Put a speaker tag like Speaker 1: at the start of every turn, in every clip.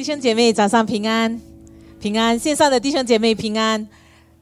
Speaker 1: 弟兄姐妹早上平安，平安线上的弟兄姐妹平安。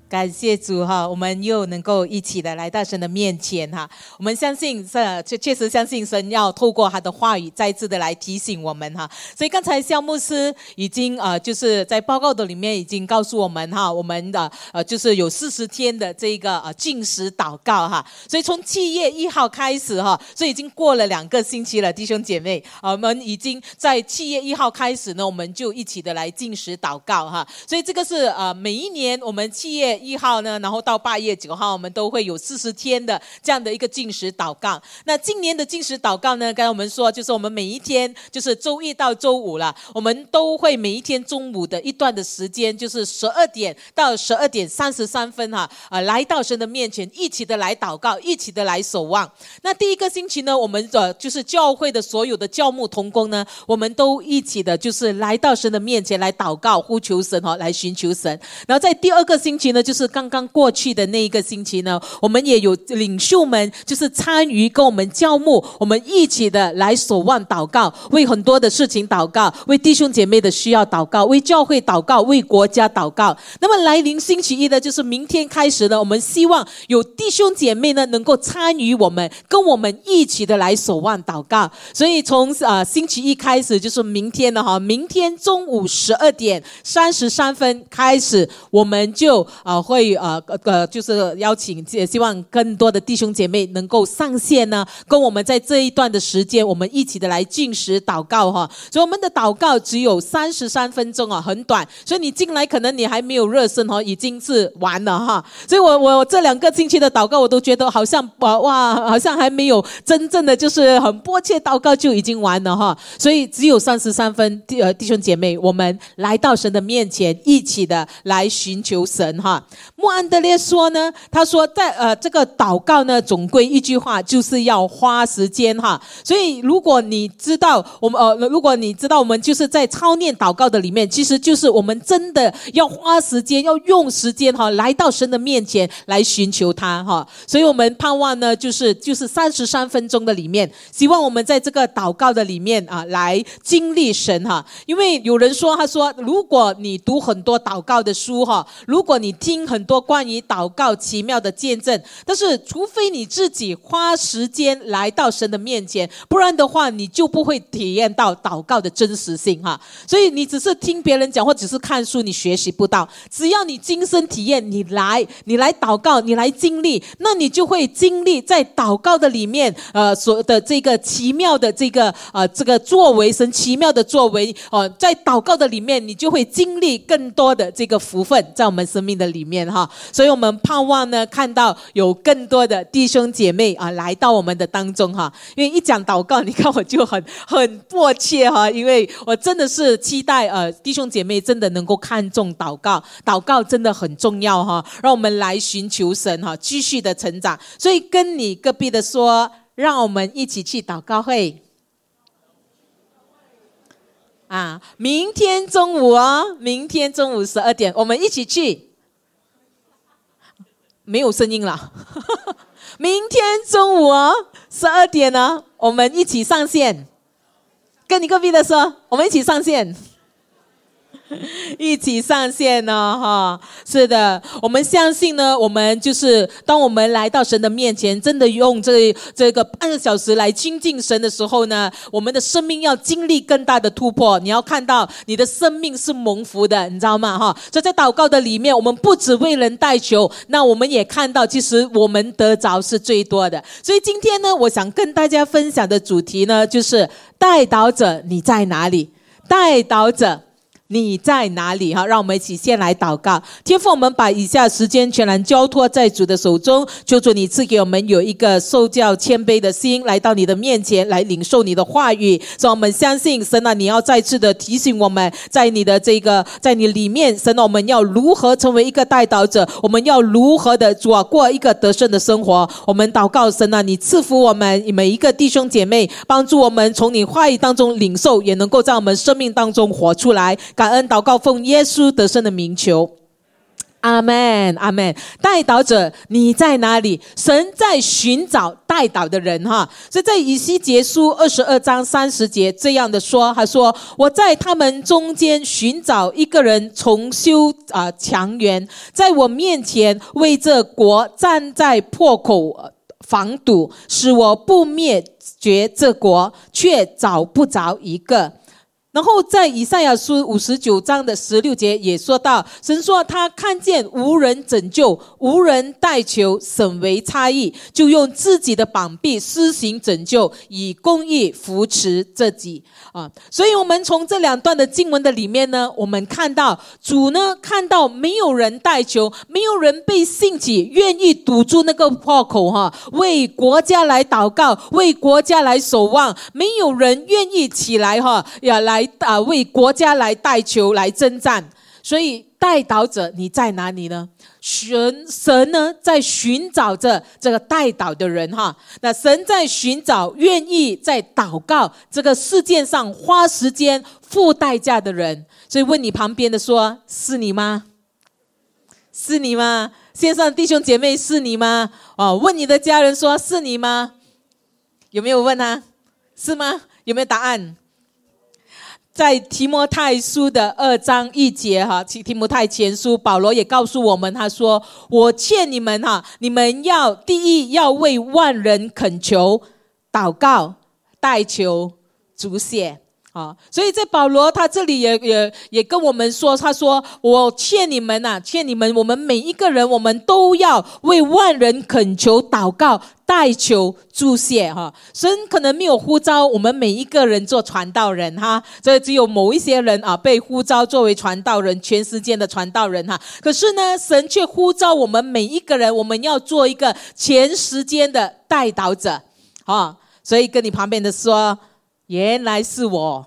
Speaker 1: 感谢主哈，我们又能够一起的来到神的面前哈。我们相信这确确实相信神要透过他的话语再次的来提醒我们哈。所以刚才肖牧师已经呃就是在报告的里面已经告诉我们哈，我们的呃就是有四十天的这个呃进食祷告哈。所以从七月一号开始哈，所以已经过了两个星期了，弟兄姐妹，我们已经在七月一号开始呢，我们就一起的来进食祷告哈。所以这个是呃每一年我们七月。一号呢，然后到八月九号，我们都会有四十天的这样的一个进食祷告。那今年的进食祷告呢，刚才我们说，就是我们每一天，就是周一到周五了，我们都会每一天中午的一段的时间，就是十二点到十二点三十三分哈，啊，来到神的面前，一起的来祷告，一起的来守望。那第一个星期呢，我们的就是教会的所有的教牧同工呢，我们都一起的，就是来到神的面前来祷告，呼求神哈，来寻求神。然后在第二个星期呢，就是刚刚过去的那一个星期呢，我们也有领袖们就是参与跟我们教牧，我们一起的来守望祷告，为很多的事情祷告，为弟兄姐妹的需要祷告，为教会祷告，为国家祷告。那么来临星期一的，就是明天开始呢，我们希望有弟兄姐妹呢能够参与我们，跟我们一起的来守望祷告。所以从啊星期一开始，就是明天了哈，明天中午十二点三十三分开始，我们就啊会。呃呃，就是邀请，也希望更多的弟兄姐妹能够上线呢，跟我们在这一段的时间，我们一起的来进食祷告哈。所以我们的祷告只有三十三分钟啊，很短。所以你进来可能你还没有热身哈，已经是完了哈。所以我我这两个星期的祷告，我都觉得好像哇哇，好像还没有真正的就是很迫切祷告就已经完了哈。所以只有三十三分，弟呃弟兄姐妹，我们来到神的面前，一起的来寻求神哈。莫安德烈说呢，他说在呃这个祷告呢，总归一句话就是要花时间哈。所以如果你知道我们呃，如果你知道我们就是在操念祷告的里面，其实就是我们真的要花时间，要用时间哈，来到神的面前来寻求他哈。所以我们盼望呢，就是就是三十三分钟的里面，希望我们在这个祷告的里面啊，来经历神哈。因为有人说，他说如果你读很多祷告的书哈，如果你听听很多关于祷告奇妙的见证，但是除非你自己花时间来到神的面前，不然的话，你就不会体验到祷告的真实性哈。所以你只是听别人讲，或只是看书，你学习不到。只要你亲身体验，你来，你来祷告，你来经历，那你就会经历在祷告的里面，呃，所的这个奇妙的这个呃这个作为，神奇妙的作为，哦，在祷告的里面，你就会经历更多的这个福分在我们生命的里里面哈。所以，我们盼望呢，看到有更多的弟兄姐妹啊，来到我们的当中哈。因为一讲祷告，你看我就很很迫切哈，因为我真的是期待呃，弟兄姐妹真的能够看重祷告，祷告真的很重要哈。让我们来寻求神哈，继续的成长。所以，跟你隔壁的说，让我们一起去祷告会啊！明天中午哦，明天中午十二点，我们一起去。没有声音了，明天中午哦，十二点呢，我们一起上线，跟你隔壁的说，我们一起上线。一起上线呢，哈，是的，我们相信呢，我们就是当我们来到神的面前，真的用这这个半个小时来亲近神的时候呢，我们的生命要经历更大的突破。你要看到你的生命是蒙福的，你知道吗？哈，所以在祷告的里面，我们不只为人代求，那我们也看到，其实我们得着是最多的。所以今天呢，我想跟大家分享的主题呢，就是带导者你在哪里？带导者。你在哪里？哈，让我们一起先来祷告。天父，我们把以下时间全然交托在主的手中，求主你赐给我们有一个受教谦卑的心，来到你的面前来领受你的话语。让我们相信神啊，你要再次的提醒我们，在你的这个在你里面，神啊，我们要如何成为一个带导者？我们要如何的主啊过一个得胜的生活？我们祷告神啊，你赐福我们每一个弟兄姐妹，帮助我们从你话语当中领受，也能够在我们生命当中活出来。感恩祷告，奉耶稣得胜的名求，阿门，阿门。带导者，你在哪里？神在寻找带导的人哈。所以在以西结书二十二章三十节这样的说，他说：“我在他们中间寻找一个人，重修啊墙垣，在我面前为这国站在破口防堵，使我不灭绝这国，却找不着一个。”然后在以赛亚书五十九章的十六节也说到，神说他看见无人拯救，无人代求，省为差异，就用自己的膀臂施行拯救，以公义扶持自己。啊。所以，我们从这两段的经文的里面呢，我们看到主呢看到没有人带球，没有人被兴起，愿意堵住那个破口哈，为国家来祷告，为国家来守望，没有人愿意起来哈，要来。啊，为国家来带球来征战，所以带导者你在哪里呢？神神呢在寻找着这个带导的人哈。那神在寻找愿意在祷告这个事件上花时间付代价的人。所以问你旁边的说：是你吗？是你吗？线上弟兄姐妹是你吗？哦，问你的家人说：是你吗？有没有问啊？是吗？有没有答案？在提摩太书的二章一节哈，提提摩太前书，保罗也告诉我们，他说：“我劝你们哈，你们要第一要为万人恳求、祷告、代求、主写。”啊，所以在保罗他这里也也也跟我们说，他说：“我劝你们呐，劝你们，我们每一个人，我们都要为万人恳求、祷告、代求、助谢。”哈，神可能没有呼召我们每一个人做传道人哈，所以只有某一些人啊被呼召作为传道人，全世界的传道人哈。可是呢，神却呼召我们每一个人，我们要做一个全时间的代祷者啊。所以跟你旁边的说。原来是我。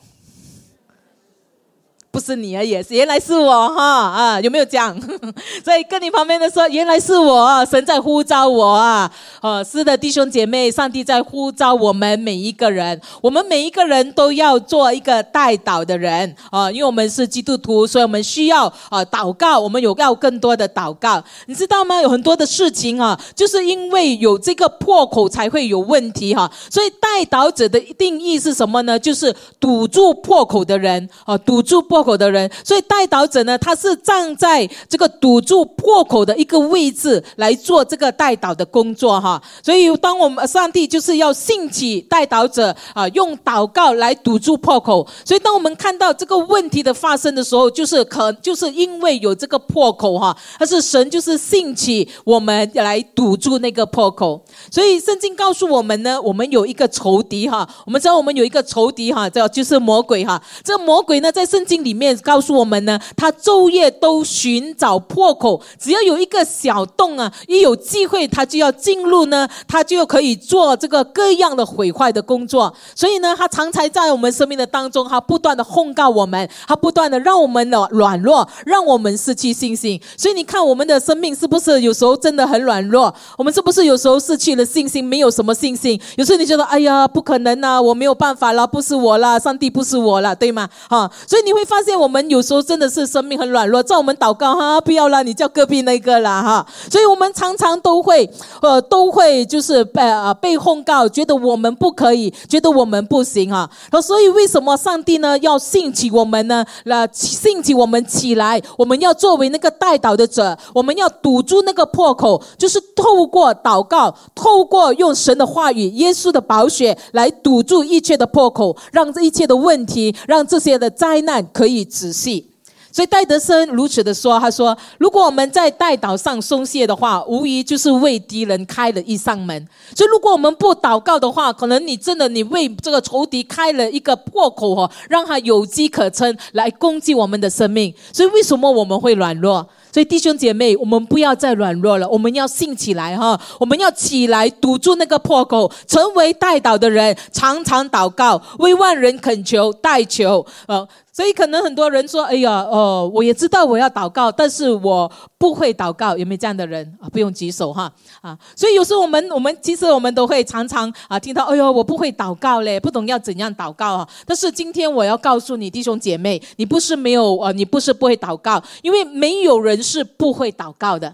Speaker 1: 不是你而已，原来是我哈啊，有没有讲？所以跟你旁边的说，原来是我，神在呼召我啊！哦，是的，弟兄姐妹，上帝在呼召我们每一个人，我们每一个人都要做一个带祷的人啊，因为我们是基督徒，所以我们需要啊祷告，我们有要更多的祷告，你知道吗？有很多的事情啊，就是因为有这个破口才会有问题哈，所以带祷者的定义是什么呢？就是堵住破口的人啊，堵住破。破口的人，所以带导者呢，他是站在这个堵住破口的一个位置来做这个带导的工作哈。所以，当我们上帝就是要兴起带导者啊，用祷告来堵住破口。所以，当我们看到这个问题的发生的时候，就是可就是因为有这个破口哈，他是神就是兴起我们来堵住那个破口。所以，圣经告诉我们呢，我们有一个仇敌哈，我们知道我们有一个仇敌哈，叫就是魔鬼哈。这魔鬼呢，在圣经里。里面告诉我们呢，他昼夜都寻找破口，只要有一个小洞啊，一有机会他就要进入呢，他就可以做这个各样的毁坏的工作。所以呢，他常常在我们生命的当中，他不断的控告我们，他不断的让我们的软弱，让我们失去信心。所以你看，我们的生命是不是有时候真的很软弱？我们是不是有时候失去了信心，没有什么信心？有时候你觉得，哎呀，不可能啊，我没有办法了，不是我了，上帝不是我了，对吗？哈，所以你会发。发现我们有时候真的是生命很软弱，在我们祷告哈，不要让，你叫隔壁那个了哈。所以我们常常都会呃都会就是被呃被控告，觉得我们不可以，觉得我们不行啊。所以为什么上帝呢要兴起我们呢？那兴起我们起来，我们要作为那个带导的者，我们要堵住那个破口，就是透过祷告，透过用神的话语、耶稣的宝血来堵住一切的破口，让这一切的问题，让这些的灾难可以。以仔细，所以戴德生如此的说：“他说，如果我们在带岛上松懈的话，无疑就是为敌人开了一扇门。所以，如果我们不祷告的话，可能你真的你为这个仇敌开了一个破口哦，让他有机可乘来攻击我们的生命。所以，为什么我们会软弱？”所以弟兄姐妹，我们不要再软弱了，我们要兴起来哈！我们要起来堵住那个破口，成为带祷的人，常常祷告，为万人恳求代求。呃，所以可能很多人说：“哎呀，哦，我也知道我要祷告，但是我不会祷告。”有没有这样的人啊？不用举手哈啊！所以有时候我们我们其实我们都会常常啊听到：“哎呦，我不会祷告嘞，不懂要怎样祷告啊。”但是今天我要告诉你，弟兄姐妹，你不是没有啊，你不是不会祷告，因为没有人是不会祷告的。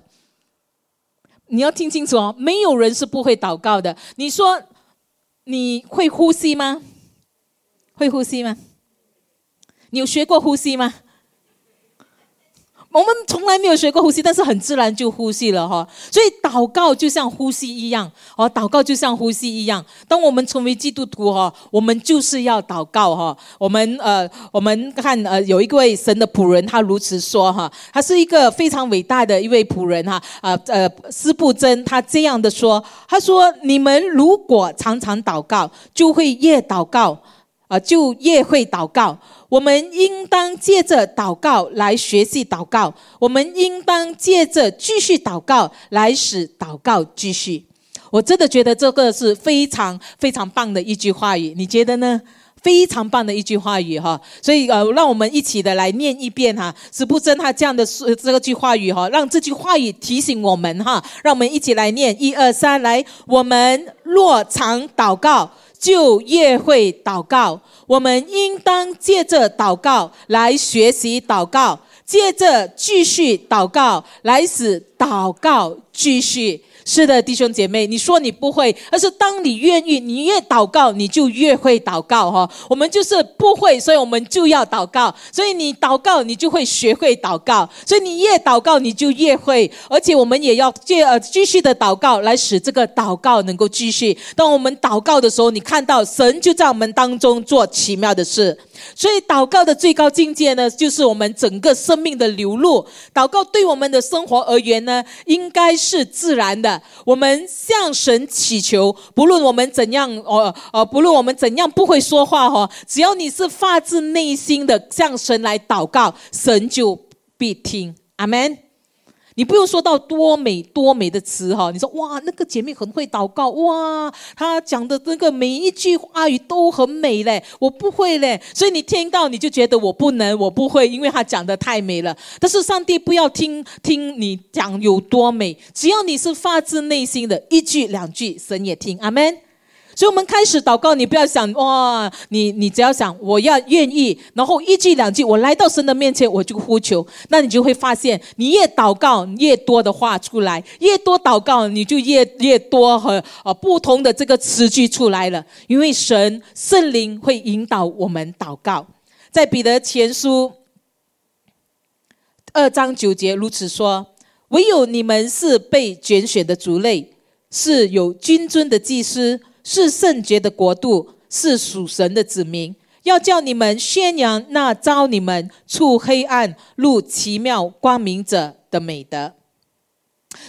Speaker 1: 你要听清楚哦，没有人是不会祷告的。你说你会呼吸吗？会呼吸吗？你有学过呼吸吗？我们从来没有学过呼吸，但是很自然就呼吸了哈。所以祷告就像呼吸一样，哦，祷告就像呼吸一样。当我们成为基督徒哈，我们就是要祷告哈。我们呃，我们看呃，有一位神的仆人，他如此说哈，他是一个非常伟大的一位仆人哈。啊呃，斯布真他这样的说，他说：你们如果常常祷告，就会越祷告啊，就越会祷告。我们应当借着祷告来学习祷告，我们应当借着继续祷告来使祷告继续。我真的觉得这个是非常非常棒的一句话语，你觉得呢？非常棒的一句话语哈，所以呃，让我们一起的来念一遍哈。史不真他这样的说这个句话语哈，让这句话语提醒我们哈，让我们一起来念一二三来。我们若常祷告，就越会祷告。我们应当借着祷告来学习祷告，借着继续祷告来使祷告继续。是的，弟兄姐妹，你说你不会，而是当你愿意，你越祷告，你就越会祷告哈。我们就是不会，所以我们就要祷告。所以你祷告，你就会学会祷告。所以你越祷告，你就越会。而且我们也要借呃继续的祷告，来使这个祷告能够继续。当我们祷告的时候，你看到神就在我们当中做奇妙的事。所以祷告的最高境界呢，就是我们整个生命的流露。祷告对我们的生活而言呢，应该是自然的。我们向神祈求，不论我们怎样，哦，呃，不论我们怎样不会说话哈，只要你是发自内心的向神来祷告，神就必听。阿门。你不用说到多美多美的词哈，你说哇，那个姐妹很会祷告哇，她讲的那个每一句话语都很美嘞，我不会嘞，所以你听到你就觉得我不能，我不会，因为她讲的太美了。但是上帝不要听听你讲有多美，只要你是发自内心的一句两句，神也听。阿门。所以，我们开始祷告，你不要想哇，你你只要想我要愿意，然后一句两句，我来到神的面前，我就呼求，那你就会发现，你越祷告越多的话出来，越多祷告你就越越多和呃不同的这个词句出来了，因为神圣灵会引导我们祷告，在彼得前书二章九节如此说：唯有你们是被拣选的族类，是有君尊的祭司。是圣洁的国度，是属神的子民，要叫你们宣扬那招你们出黑暗入奇妙光明者的美德。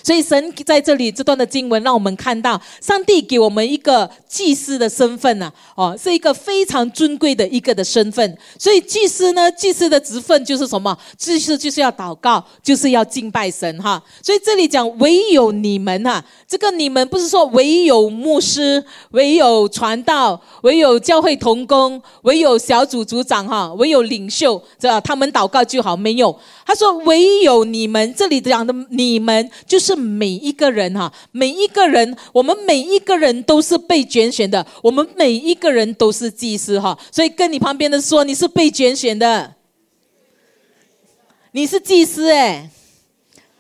Speaker 1: 所以神在这里这段的经文，让我们看到上帝给我们一个祭司的身份呢，哦，是一个非常尊贵的一个的身份。所以祭司呢，祭司的职分就是什么？祭司就是要祷告，就是要敬拜神哈。所以这里讲唯有你们哈，这个你们不是说唯有牧师、唯有传道、唯有教会同工、唯有小组组长哈、唯有领袖，这他们祷告就好没有？他说唯有你们，这里讲的你们就。是每一个人哈，每一个人，我们每一个人都是被拣选的，我们每一个人都是祭司哈，所以跟你旁边的说，你是被拣选的，你是祭司哎。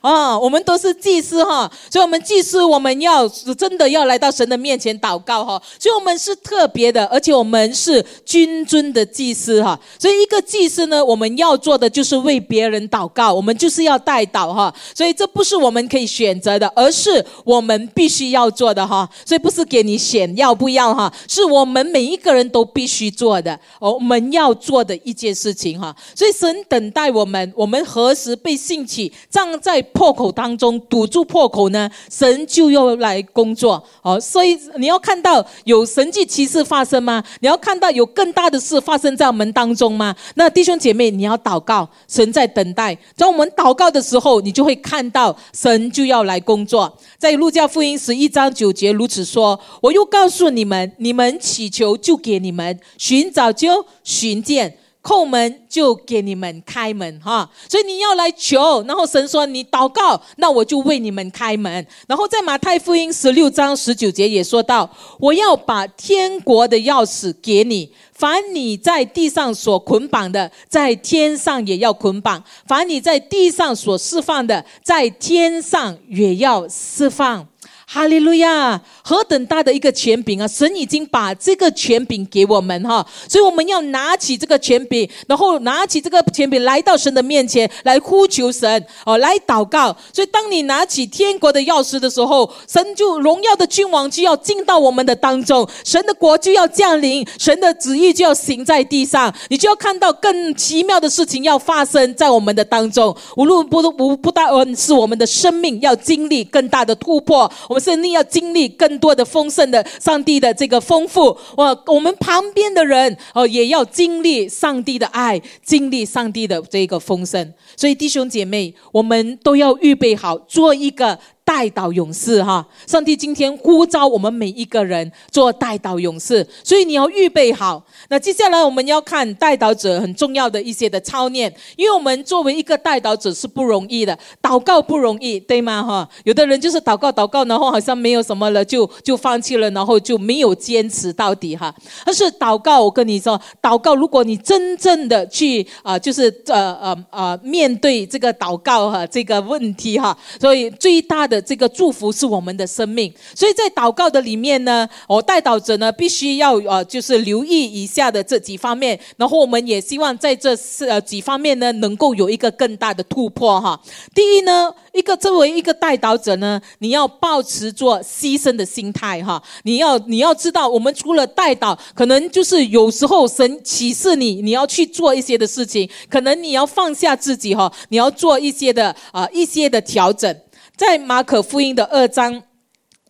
Speaker 1: 啊，我们都是祭司哈，所以，我们祭司我们要真的要来到神的面前祷告哈，所以我们是特别的，而且我们是君尊的祭司哈。所以，一个祭司呢，我们要做的就是为别人祷告，我们就是要代祷哈。所以，这不是我们可以选择的，而是我们必须要做的哈。所以，不是给你选要不要哈，是我们每一个人都必须做的，我们要做的一件事情哈。所以，神等待我们，我们何时被兴起，站在。破口当中堵住破口呢，神就要来工作哦。所以你要看到有神迹奇事发生吗？你要看到有更大的事发生在我们当中吗？那弟兄姐妹，你要祷告，神在等待。在我们祷告的时候，你就会看到神就要来工作。在路加福音十一章九节如此说：“我又告诉你们，你们祈求就给你们，寻找就寻见。”叩门就给你们开门哈。所以你要来求，然后神说你祷告，那我就为你们开门。然后在马太福音十六章十九节也说到，我要把天国的钥匙给你。凡你在地上所捆绑的，在天上也要捆绑；凡你在地上所释放的，在天上也要释放。哈利路亚！何等大的一个权柄啊！神已经把这个权柄给我们哈，所以我们要拿起这个权柄，然后拿起这个权柄来到神的面前来呼求神哦，来祷告。所以当你拿起天国的钥匙的时候，神就荣耀的君王就要进到我们的当中，神的国就要降临，神的旨意就要行在地上，你就要看到更奇妙的事情要发生在我们的当中。无论不不不但是我们的生命要经历更大的突破，我。生命要经历更多的丰盛的上帝的这个丰富，我！我们旁边的人哦，也要经历上帝的爱，经历上帝的这个丰盛。所以弟兄姐妹，我们都要预备好，做一个。带导勇士哈，上帝今天呼召我们每一个人做带导勇士，所以你要预备好。那接下来我们要看带导者很重要的一些的操练，因为我们作为一个带导者是不容易的，祷告不容易，对吗？哈，有的人就是祷告祷告，然后好像没有什么了，就就放弃了，然后就没有坚持到底哈。但是祷告，我跟你说，祷告，如果你真正的去啊，就是呃呃呃面对这个祷告哈这个问题哈，所以最大的。这个祝福是我们的生命，所以在祷告的里面呢，我带导者呢必须要呃，就是留意以下的这几方面，然后我们也希望在这四呃几方面呢，能够有一个更大的突破哈。第一呢，一个作为一个带导者呢，你要保持做牺牲的心态哈，你要你要知道，我们除了带导，可能就是有时候神启示你，你要去做一些的事情，可能你要放下自己哈，你要做一些的啊一些的调整。在马可福音的二章。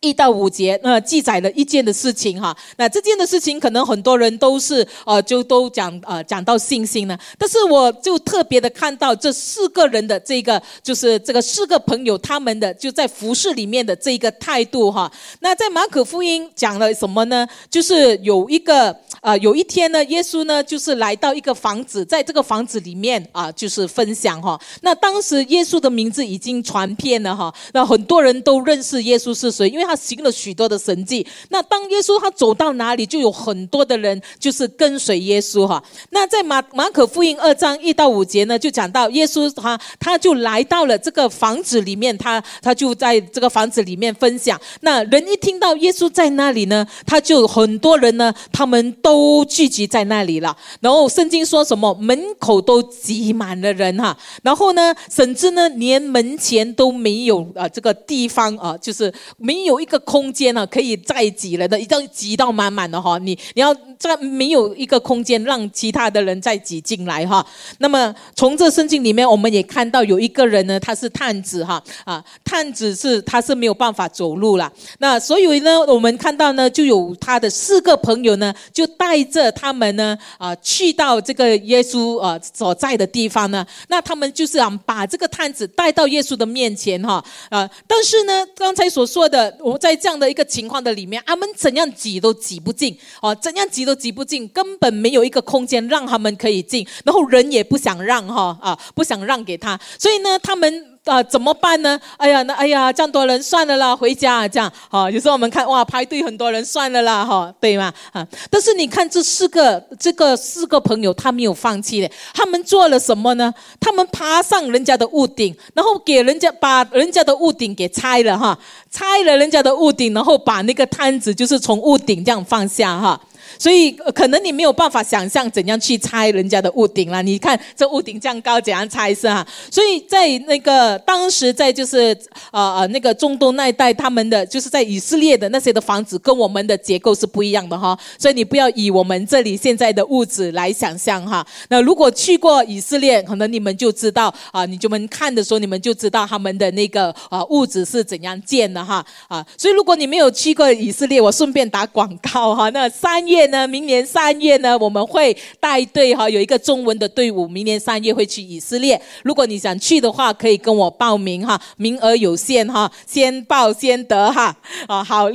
Speaker 1: 一到五节，那记载了一件的事情哈。那这件的事情，可能很多人都是呃，就都讲呃，讲到信心呢。但是我就特别的看到这四个人的这个，就是这个四个朋友他们的就在服饰里面的这一个态度哈。那在马可福音讲了什么呢？就是有一个呃，有一天呢，耶稣呢就是来到一个房子，在这个房子里面啊，就是分享哈。那当时耶稣的名字已经传遍了哈，那很多人都认识耶稣是谁，因为。他行了许多的神迹，那当耶稣他走到哪里，就有很多的人就是跟随耶稣哈。那在马马可福音二章一到五节呢，就讲到耶稣他他就来到了这个房子里面，他他就在这个房子里面分享。那人一听到耶稣在那里呢，他就很多人呢，他们都聚集在那里了。然后圣经说什么，门口都挤满了人哈。然后呢，甚至呢，连门前都没有啊这个地方啊，就是没有。一个空间呢，可以再挤了的，一定要挤到满满的哈。你你要在没有一个空间让其他的人再挤进来哈。那么从这圣经里面，我们也看到有一个人呢，他是探子哈啊，探子是他是没有办法走路了。那所以呢，我们看到呢，就有他的四个朋友呢，就带着他们呢啊，去到这个耶稣啊所在的地方呢。那他们就是想把这个探子带到耶稣的面前哈啊。但是呢，刚才所说的。我在这样的一个情况的里面，他们怎样挤都挤不进啊，怎样挤都挤不进，根本没有一个空间让他们可以进，然后人也不想让哈啊，不想让给他，所以呢，他们。啊，怎么办呢？哎呀，那哎呀，这样多人算了啦，回家这样。好，有时候我们看哇，排队很多人算了啦，哈，对吗？啊，但是你看这四个这个四个朋友，他没有放弃的，他们做了什么呢？他们爬上人家的屋顶，然后给人家把人家的屋顶给拆了哈，拆了人家的屋顶，然后把那个摊子就是从屋顶这样放下哈。所以可能你没有办法想象怎样去拆人家的屋顶了。你看这屋顶这样高，怎样拆是哈？所以在那个当时在就是呃呃那个中东那一带，他们的就是在以色列的那些的房子跟我们的结构是不一样的哈。所以你不要以我们这里现在的屋子来想象哈。那如果去过以色列，可能你们就知道啊，你就们看的时候，你们就知道他们的那个啊屋子是怎样建的哈啊。所以如果你没有去过以色列，我顺便打广告哈。那三月。月呢，明年三月呢，我们会带队哈，有一个中文的队伍，明年三月会去以色列。如果你想去的话，可以跟我报名哈，名额有限哈，先报先得哈。啊，好，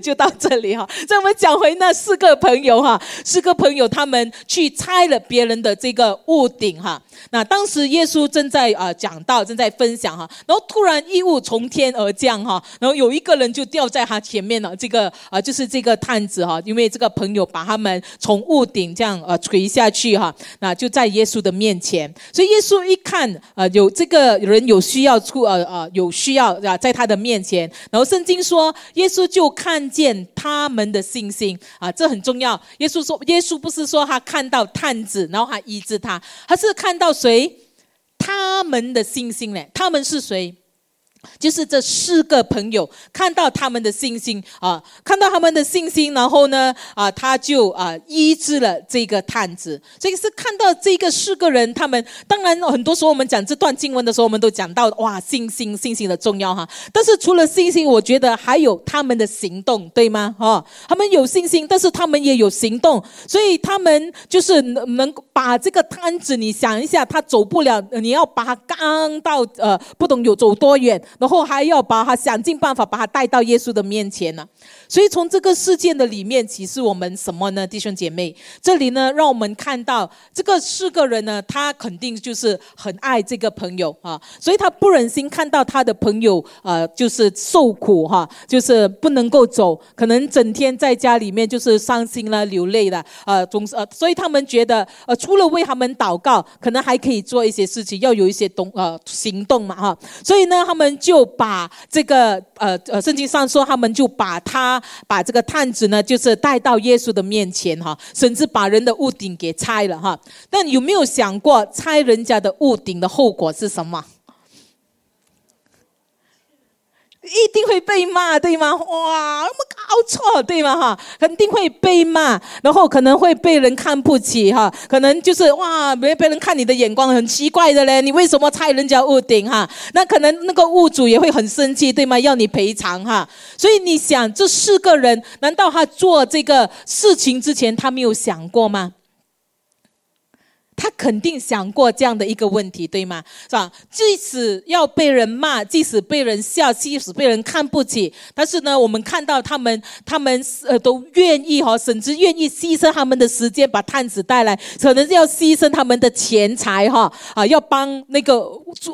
Speaker 1: 就到这里哈。再我们讲回那四个朋友哈，四个朋友他们去拆了别人的这个屋顶哈。那当时耶稣正在啊讲道，正在分享哈，然后突然异物从天而降哈，然后有一个人就掉在他前面了，这个啊就是这个探子哈，因为这个朋友把他们从屋顶这样呃垂下去哈，那就在耶稣的面前，所以耶稣一看啊有这个人有需要出呃呃有需要啊在他的面前，然后圣经说耶稣就看见他们的信心啊，这很重要。耶稣说耶稣不是说他看到探子然后他医治他，他是看到。到谁？他们的星星呢？他们是谁？就是这四个朋友看到他们的信心啊，看到他们的信心，然后呢啊，他就啊医治了这个探子。这个是看到这个四个人，他们当然很多时候我们讲这段经文的时候，我们都讲到哇信心信心的重要哈。但是除了信心，我觉得还有他们的行动，对吗？哈，他们有信心，但是他们也有行动，所以他们就是能能把这个探子，你想一下，他走不了，你要把他刚到呃，不懂有走多远。然后还要把他想尽办法把他带到耶稣的面前呢。所以从这个事件的里面启示我们什么呢，弟兄姐妹？这里呢，让我们看到这个四个人呢，他肯定就是很爱这个朋友啊，所以他不忍心看到他的朋友呃，就是受苦哈，就是不能够走，可能整天在家里面就是伤心了、流泪了，呃，总是呃，所以他们觉得呃，除了为他们祷告，可能还可以做一些事情，要有一些动呃行动嘛哈，所以呢，他们就把这个呃呃，圣经上说，他们就把他。把这个探子呢，就是带到耶稣的面前哈，甚至把人的屋顶给拆了哈。但有没有想过拆人家的屋顶的后果是什么？一定会被骂，对吗？哇，我们搞错，对吗？哈，肯定会被骂，然后可能会被人看不起，哈，可能就是哇，别别人看你的眼光很奇怪的嘞，你为什么拆人家屋顶？哈，那可能那个屋主也会很生气，对吗？要你赔偿，哈。所以你想，这四个人，难道他做这个事情之前，他没有想过吗？他肯定想过这样的一个问题，对吗？是吧？即使要被人骂，即使被人笑，即使被人看不起，但是呢，我们看到他们，他们呃都愿意哈，甚至愿意牺牲他们的时间把探子带来，可能是要牺牲他们的钱财哈啊，要帮那个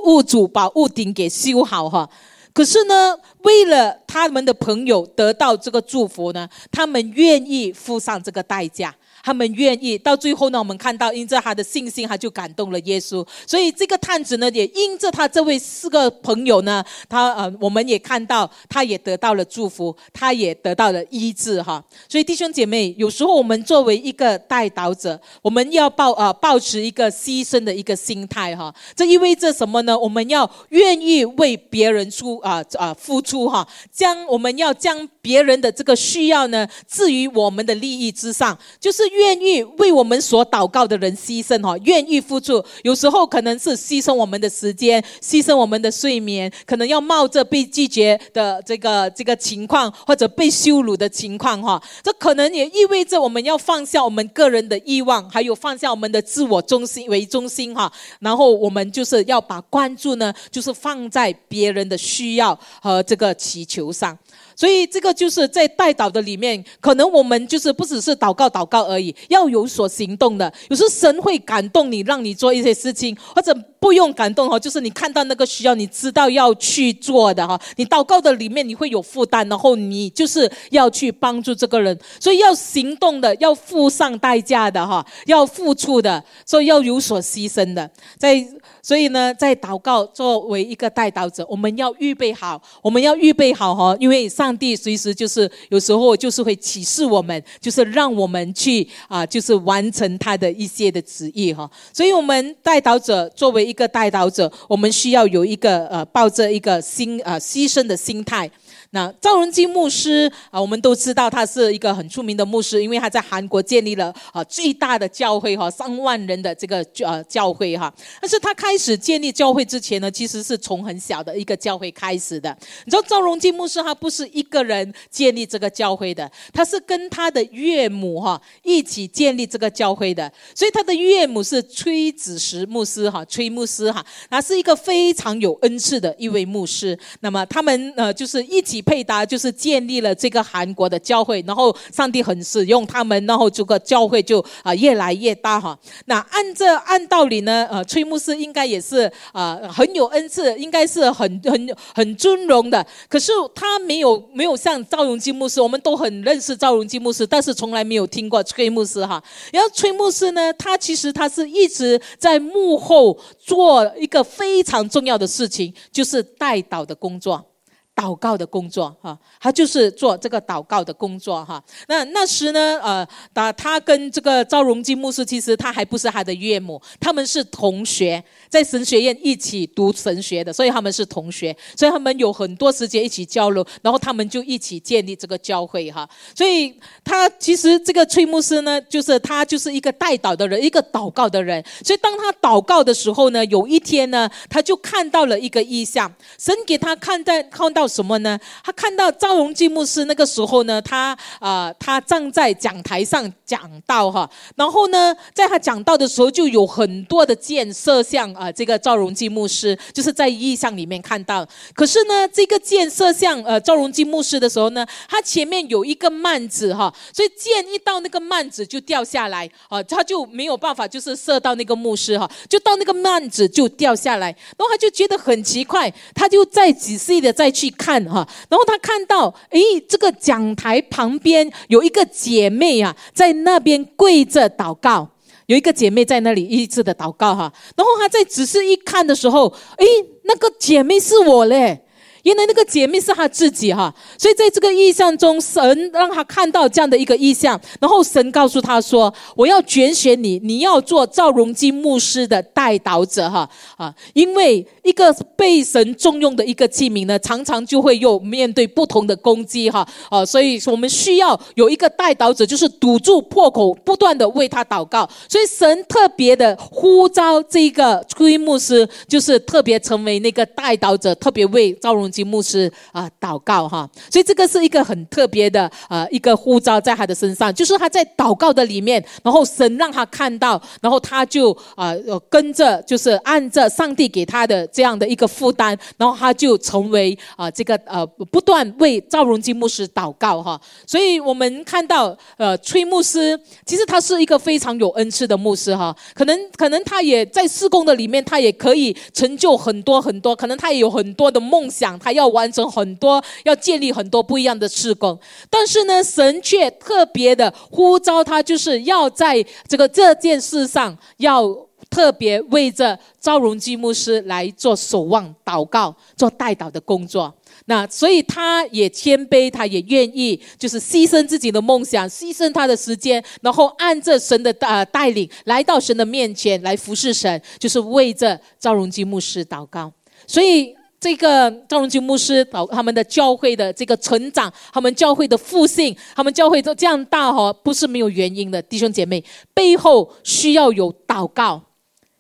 Speaker 1: 屋主把屋顶给修好哈。可是呢，为了他们的朋友得到这个祝福呢，他们愿意付上这个代价。他们愿意到最后呢，我们看到因着他的信心，他就感动了耶稣。所以这个探子呢，也因着他这位四个朋友呢，他呃，我们也看到他也得到了祝福，他也得到了医治哈。所以弟兄姐妹，有时候我们作为一个带导者，我们要抱呃抱持一个牺牲的一个心态哈。这意味着什么呢？我们要愿意为别人出啊啊付出哈，将我们要将别人的这个需要呢置于我们的利益之上，就是。愿意为我们所祷告的人牺牲哈，愿意付出，有时候可能是牺牲我们的时间，牺牲我们的睡眠，可能要冒着被拒绝的这个这个情况，或者被羞辱的情况哈。这可能也意味着我们要放下我们个人的欲望，还有放下我们的自我中心为中心哈。然后我们就是要把关注呢，就是放在别人的需要和这个祈求上。所以这个就是在带祷的里面，可能我们就是不只是祷告祷告而已，要有所行动的。有时候神会感动你，让你做一些事情，或者不用感动哈，就是你看到那个需要，你知道要去做的哈。你祷告的里面你会有负担，然后你就是要去帮助这个人，所以要行动的，要付上代价的哈，要付出的，所以要有所牺牲的，在。所以呢，在祷告作为一个代祷者，我们要预备好，我们要预备好哈，因为上帝随时就是有时候就是会启示我们，就是让我们去啊，就是完成他的一些的旨意哈。所以，我们带导者作为一个带导者，我们需要有一个呃，抱着一个心啊牺牲的心态。那赵荣基牧师啊，我们都知道他是一个很出名的牧师，因为他在韩国建立了啊最大的教会哈，上万人的这个呃教会哈。但是他开始建立教会之前呢，其实是从很小的一个教会开始的。你知道赵荣基牧师他不是一个人建立这个教会的，他是跟他的岳母哈一起建立这个教会的。所以他的岳母是崔子石牧师哈，崔牧师哈，他是一个非常有恩赐的一位牧师。那么他们呃就是一起配搭，就是建立了这个韩国的教会，然后上帝很使用他们，然后这个教会就啊越来越大哈。那按这按道理呢，呃，崔牧师应该也是啊很有恩赐，应该是很很很尊荣的。可是他没有没有像赵荣基牧师，我们都很认识赵荣基牧师，但是从来没有听过崔牧师哈。然后崔牧师呢，他其实他是一直在幕后做一个非常重要的事情，就是带导的工作。祷告的工作哈，他就是做这个祷告的工作哈。那那时呢，呃，他他跟这个赵荣基牧师，其实他还不是他的岳母，他们是同学，在神学院一起读神学的，所以他们是同学，所以他们有很多时间一起交流，然后他们就一起建立这个教会哈。所以他其实这个崔牧师呢，就是他就是一个带祷的人，一个祷告的人。所以当他祷告的时候呢，有一天呢，他就看到了一个意象，神给他看在看到。什么呢？他看到赵荣基牧师那个时候呢，他啊，他站在讲台上讲道哈，然后呢，在他讲道的时候，就有很多的箭射向啊，这个赵荣基牧师，就是在意象里面看到。可是呢，这个箭射向呃赵荣基牧师的时候呢，他前面有一个幔子哈，所以箭一到那个幔子就掉下来啊，他就没有办法就是射到那个牧师哈，就到那个幔子就掉下来，然后他就觉得很奇怪，他就再仔细的再去。看哈，然后他看到，诶，这个讲台旁边有一个姐妹啊，在那边跪着祷告，有一个姐妹在那里一直的祷告哈。然后他在仔细一看的时候，诶，那个姐妹是我嘞。原来那个姐妹是他自己哈，所以在这个意象中，神让他看到这样的一个意象，然后神告诉他说：“我要拣选你，你要做赵荣基牧师的代祷者哈啊，因为一个被神重用的一个器皿呢，常常就会有面对不同的攻击哈啊，所以我们需要有一个代祷者，就是堵住破口，不断的为他祷告。所以神特别的呼召这个崔牧师，就是特别成为那个代祷者，特别为赵荣。金牧师啊，祷告哈，所以这个是一个很特别的呃一个呼召在他的身上，就是他在祷告的里面，然后神让他看到，然后他就啊跟着，就是按着上帝给他的这样的一个负担，然后他就成为啊这个呃不断为赵荣金牧师祷告哈。所以我们看到呃崔牧师，其实他是一个非常有恩赐的牧师哈，可能可能他也在施工的里面，他也可以成就很多很多，可能他也有很多的梦想。他要完成很多，要建立很多不一样的事工，但是呢，神却特别的呼召他，就是要在这个这件事上，要特别为着赵荣基牧师来做守望、祷告、做代祷的工作。那所以他也谦卑，他也愿意，就是牺牲自己的梦想，牺牲他的时间，然后按着神的呃带领，来到神的面前来服侍神，就是为着赵荣基牧师祷告。所以。这个赵荣军牧师导他们的教会的这个成长，他们教会的复兴，他们教会都这样大哈，不是没有原因的，弟兄姐妹，背后需要有祷告，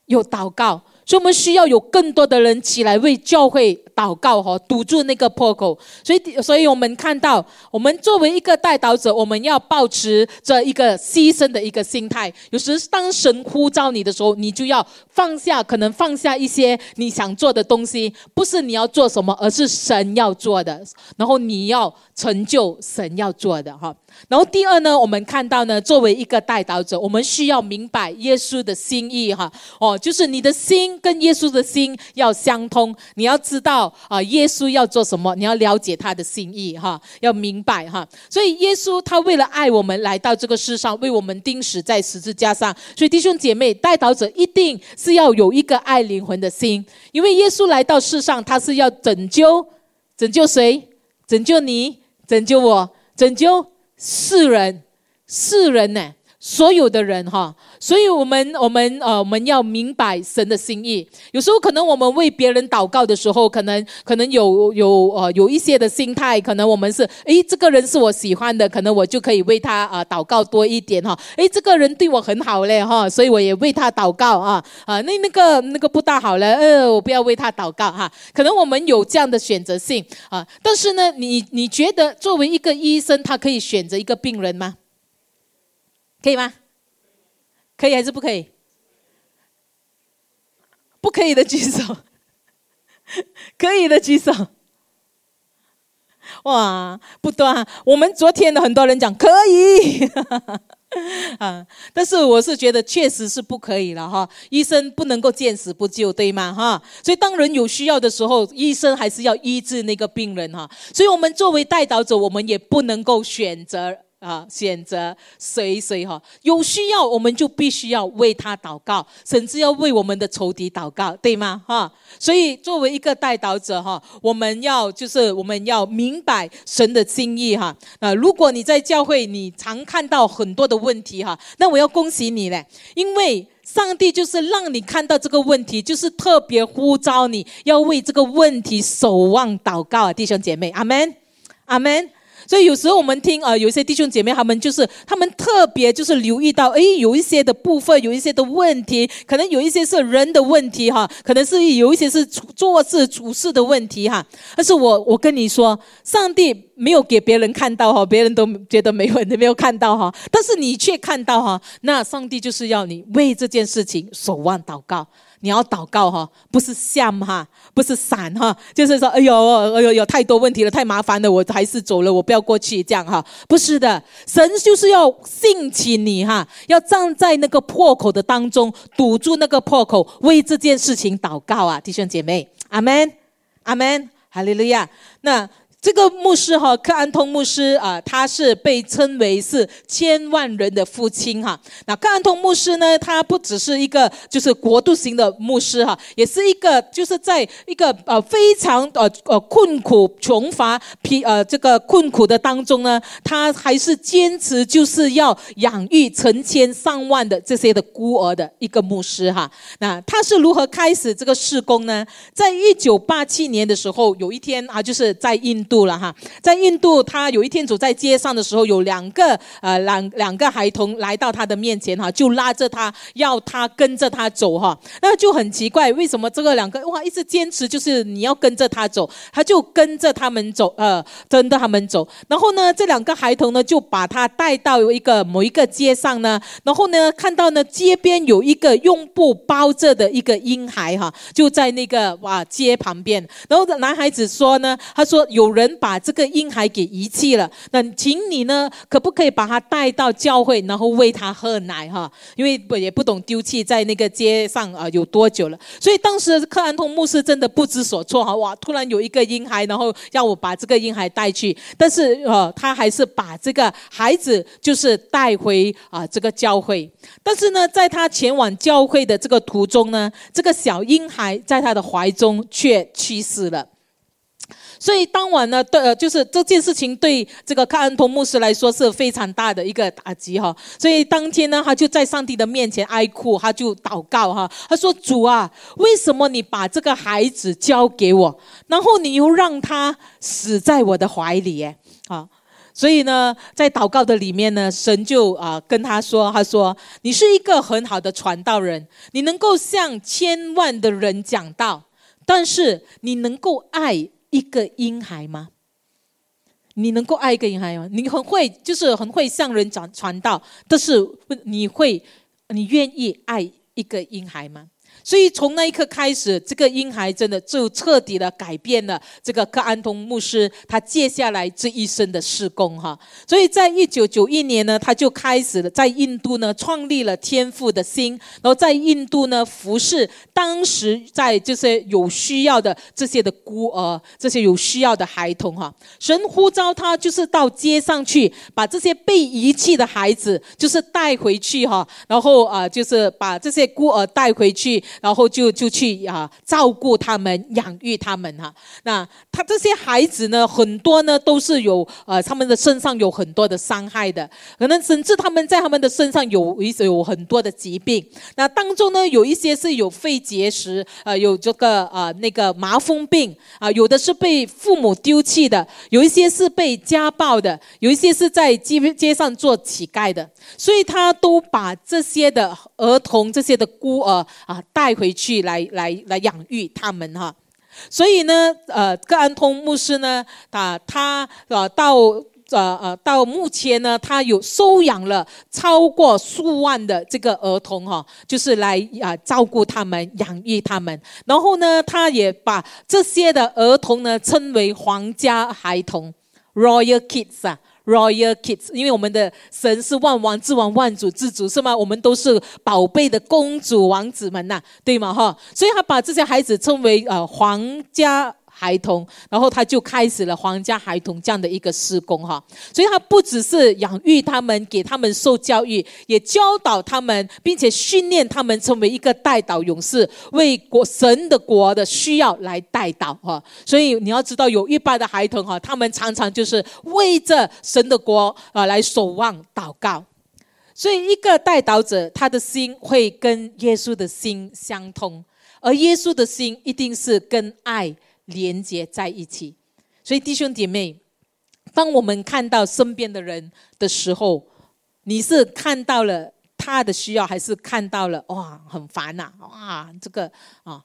Speaker 1: 有祷告。所以我们需要有更多的人起来为教会祷告哈，堵住那个破口。所以，所以我们看到，我们作为一个代祷者，我们要保持着一个牺牲的一个心态。有时当神呼召你的时候，你就要放下，可能放下一些你想做的东西，不是你要做什么，而是神要做的，然后你要成就神要做的哈。然后第二呢，我们看到呢，作为一个代祷者，我们需要明白耶稣的心意哈。哦，就是你的心跟耶稣的心要相通，你要知道啊，耶稣要做什么，你要了解他的心意哈，要明白哈。所以耶稣他为了爱我们来到这个世上，为我们钉死在十字架上。所以弟兄姐妹，代祷者一定是要有一个爱灵魂的心，因为耶稣来到世上，他是要拯救，拯救谁？拯救你，拯救我，拯救。世人，世人呢？所有的人哈，所以我们我们呃我们要明白神的心意。有时候可能我们为别人祷告的时候，可能可能有有呃有一些的心态，可能我们是诶这个人是我喜欢的，可能我就可以为他啊祷告多一点哈。诶这个人对我很好嘞哈，所以我也为他祷告啊啊那那个那个不大好了，呃我不要为他祷告哈。可能我们有这样的选择性啊，但是呢，你你觉得作为一个医生，他可以选择一个病人吗？可以吗？可以还是不可以？不可以的举手，可以的举手。哇，不多。我们昨天的很多人讲可以，啊，但是我是觉得确实是不可以了哈。医生不能够见死不救，对吗？哈，所以当人有需要的时候，医生还是要医治那个病人哈。所以我们作为代导者，我们也不能够选择。啊，选择谁谁哈，有需要我们就必须要为他祷告，甚至要为我们的仇敌祷告，对吗？哈，所以作为一个代祷者哈，我们要就是我们要明白神的心意哈。啊，如果你在教会你常看到很多的问题哈，那我要恭喜你嘞，因为上帝就是让你看到这个问题，就是特别呼召你要为这个问题守望祷告啊，弟兄姐妹，阿门，阿门。所以有时候我们听啊，有一些弟兄姐妹他们就是他们特别就是留意到，哎，有一些的部分，有一些的问题，可能有一些是人的问题哈，可能是有一些是做事处事的问题哈。但是我我跟你说，上帝没有给别人看到哈，别人都觉得没问题，没有看到哈，但是你却看到哈，那上帝就是要你为这件事情守望祷告。你要祷告哈，不是像哈，不是闪哈，就是说，哎呦，哎呦，有太多问题了，太麻烦了，我还是走了，我不要过去这样哈，不是的，神就是要兴起你哈，要站在那个破口的当中，堵住那个破口，为这件事情祷告啊，弟兄姐妹，阿门，阿门，哈利路亚，那。这个牧师哈，克安通牧师啊，他是被称为是千万人的父亲哈。那克安通牧师呢，他不只是一个就是国度型的牧师哈，也是一个就是在一个呃非常呃呃困苦穷乏疲呃这个困苦的当中呢，他还是坚持就是要养育成千上万的这些的孤儿的一个牧师哈。那他是如何开始这个事工呢？在一九八七年的时候，有一天啊，就是在印。度度了哈，在印度，他有一天走在街上的时候，有两个呃两两个孩童来到他的面前哈，就拉着他要他跟着他走哈，那就很奇怪，为什么这个两个哇一直坚持就是你要跟着他走，他就跟着他们走呃跟着他们走，然后呢这两个孩童呢就把他带到一个某一个街上呢，然后呢看到呢街边有一个用布包着的一个婴孩哈，就在那个哇街旁边，然后男孩子说呢，他说有人。人把这个婴孩给遗弃了，那请你呢，可不可以把他带到教会，然后喂他喝奶哈？因为不也不懂丢弃在那个街上啊，有多久了？所以当时克安通牧师真的不知所措哈，哇！突然有一个婴孩，然后要我把这个婴孩带去，但是呃，他还是把这个孩子就是带回啊这个教会。但是呢，在他前往教会的这个途中呢，这个小婴孩在他的怀中却去世了。所以当晚呢，对，呃，就是这件事情对这个卡恩托牧师来说是非常大的一个打击哈。所以当天呢，他就在上帝的面前哀哭，他就祷告哈，他说：“主啊，为什么你把这个孩子交给我，然后你又让他死在我的怀里？”耶，啊，所以呢，在祷告的里面呢，神就啊跟他说：“他说你是一个很好的传道人，你能够向千万的人讲道，但是你能够爱。”一个婴孩吗？你能够爱一个婴孩吗？你很会，就是很会向人传传道，但是你会，你愿意爱一个婴孩吗？所以从那一刻开始，这个婴孩真的就彻底的改变了这个克安通牧师他接下来这一生的事工哈。所以在一九九一年呢，他就开始了在印度呢创立了天赋的心，然后在印度呢服侍当时在这些有需要的这些的孤儿、这些有需要的孩童哈。神呼召他就是到街上去，把这些被遗弃的孩子就是带回去哈，然后啊就是把这些孤儿带回去。然后就就去啊照顾他们、养育他们哈。那他这些孩子呢，很多呢都是有呃他们的身上有很多的伤害的，可能甚至他们在他们的身上有一有很多的疾病。那当中呢，有一些是有肺结石，呃，有这个呃那个麻风病啊，有的是被父母丢弃的，有一些是被家暴的，有一些是在街街上做乞丐的，所以他都把这些的儿童、这些的孤儿啊带带回去来来来养育他们哈。所以呢，呃，格安通牧师呢，啊，他呃到。呃呃，到目前呢，他有收养了超过数万的这个儿童哈，就是来啊照顾他们、养育他们。然后呢，他也把这些的儿童呢称为皇家孩童 （Royal Kids） 啊，Royal Kids。因为我们的神是万王之王、万主之主，是吗？我们都是宝贝的公主、王子们呐，对吗？哈，所以他把这些孩子称为呃皇家。孩童，然后他就开始了皇家孩童这样的一个施工哈，所以他不只是养育他们，给他们受教育，也教导他们，并且训练他们成为一个带导勇士，为国神的国的需要来带导哈。所以你要知道，有一般的孩童哈，他们常常就是为着神的国啊来守望祷告。所以一个带导者，他的心会跟耶稣的心相通，而耶稣的心一定是跟爱。连接在一起，所以弟兄姐妹，当我们看到身边的人的时候，你是看到了他的需要，还是看到了哇很烦呐？哇，这个啊。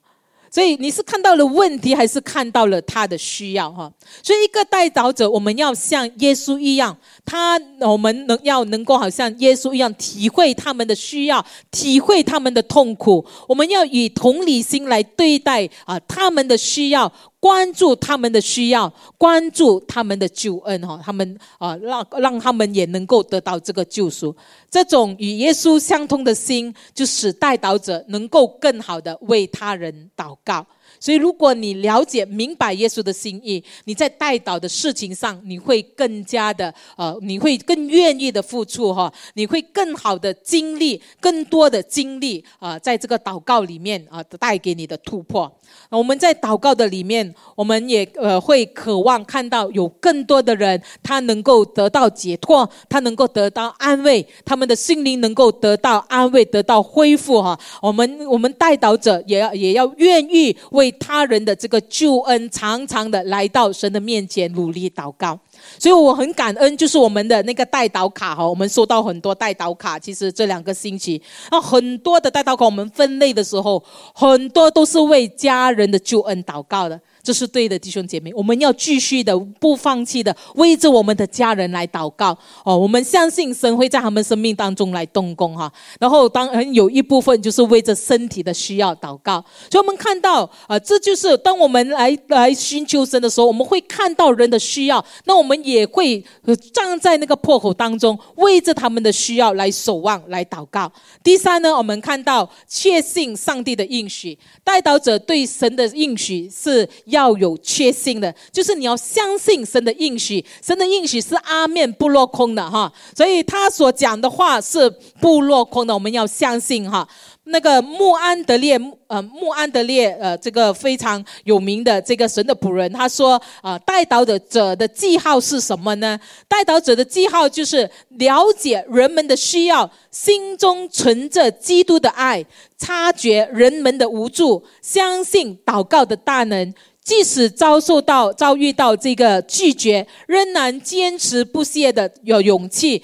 Speaker 1: 所以你是看到了问题，还是看到了他的需要？哈，所以一个代导者，我们要像耶稣一样，他我们能要能够好像耶稣一样，体会他们的需要，体会他们的痛苦。我们要以同理心来对待啊，他们的需要。关注他们的需要，关注他们的救恩哈，他们啊让让他们也能够得到这个救赎。这种与耶稣相通的心，就使代祷者能够更好的为他人祷告。所以，如果你了解、明白耶稣的心意，你在带导的事情上，你会更加的呃，你会更愿意的付出哈，你会更好的经历、更多的经历啊，在这个祷告里面啊，带给你的突破。我们在祷告的里面，我们也呃会渴望看到有更多的人，他能够得到解脱，他能够得到安慰，他们的心灵能够得到安慰，得到恢复哈。我们我们带导者也要也要愿意为为他人的这个救恩，常常的来到神的面前努力祷告。所以我很感恩，就是我们的那个代祷卡哈，我们收到很多代祷卡。其实这两个星期，那，很多的代祷卡，我们分类的时候，很多都是为家人的救恩祷告的。这是对的，弟兄姐妹，我们要继续的不放弃的为着我们的家人来祷告哦。我们相信神会在他们生命当中来动工哈。然后当然有一部分就是为着身体的需要祷告。所以我们看到啊，这就是当我们来来寻求神的时候，我们会看到人的需要，那我们也会站在那个破口当中，为着他们的需要来守望来祷告。第三呢，我们看到确信上帝的应许，带导者对神的应许是。要有确信的，就是你要相信神的应许，神的应许是阿面不落空的哈，所以他所讲的话是不落空的，我们要相信哈。那个穆安德烈，呃，穆安德烈，呃，这个非常有名的这个神的仆人，他说，啊，带导的者的记号是什么呢？带导者的记号就是了解人们的需要，心中存着基督的爱，察觉人们的无助，相信祷告的大能。即使遭受到遭遇到这个拒绝，仍然坚持不懈的有勇气，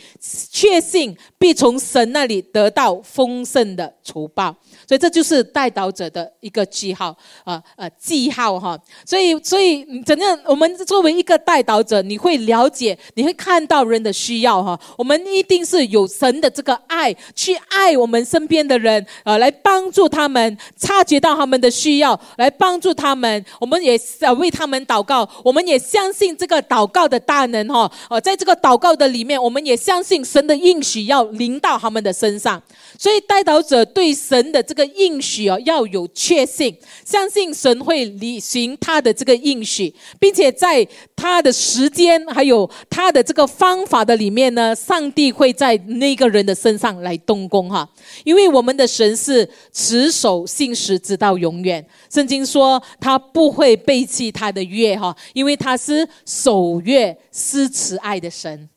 Speaker 1: 确信必从神那里得到丰盛的酬报。所以这就是带导者的一个记号啊呃记号哈。所以所以怎样？我们作为一个带导者，你会了解，你会看到人的需要哈。我们一定是有神的这个爱，去爱我们身边的人啊，来帮助他们，察觉到他们的需要，来帮助他们。我们也。也呃为他们祷告，我们也相信这个祷告的大能哈。呃，在这个祷告的里面，我们也相信神的应许要临到他们的身上。所以带祷者对神的这这个应许哦要有确信，相信神会履行他的这个应许，并且在他的时间还有他的这个方法的里面呢，上帝会在那个人的身上来动工哈。因为我们的神是持守信实直到永远，圣经说他不会背弃他的约哈，因为他是守约施慈爱的神，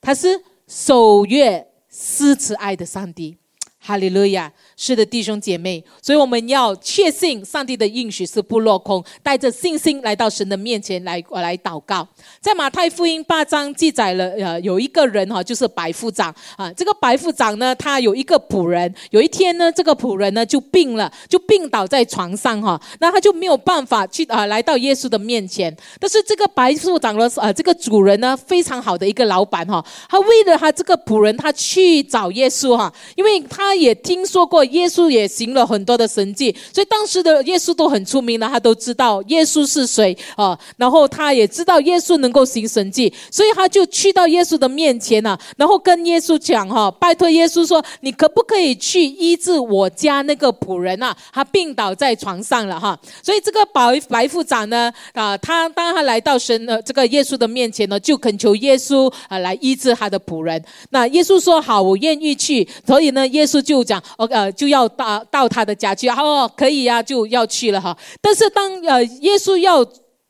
Speaker 1: 他是守约施慈爱的上帝。哈利路亚！是的，弟兄姐妹，所以我们要确信上帝的应许是不落空，带着信心来到神的面前来来祷告。在马太福音八章记载了，呃，有一个人哈，就是白夫长啊。这个白夫长呢，他有一个仆人，有一天呢，这个仆人呢就病了，就病倒在床上哈，那他就没有办法去啊来到耶稣的面前。但是这个白夫长的呃这个主人呢，非常好的一个老板哈，他为了他这个仆人，他去找耶稣哈，因为。他也听说过耶稣也行了很多的神迹，所以当时的耶稣都很出名了，他都知道耶稣是谁啊。然后他也知道耶稣能够行神迹，所以他就去到耶稣的面前呐，然后跟耶稣讲哈，拜托耶稣说，你可不可以去医治我家那个仆人啊？他病倒在床上了哈。所以这个白白副长呢啊，他当他来到神的这个耶稣的面前呢，就恳求耶稣啊来医治他的仆人。那耶稣说好，我愿意去。所以呢，耶稣。就讲，呃，就要到到他的家去，哦，可以呀，就要去了哈。但是当呃耶稣要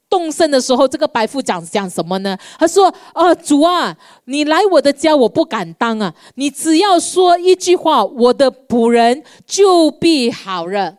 Speaker 1: 动身的时候，这个白富长讲什么呢？他说：“呃，主啊，你来我的家，我不敢当啊。你只要说一句话，我的仆人就必好了。”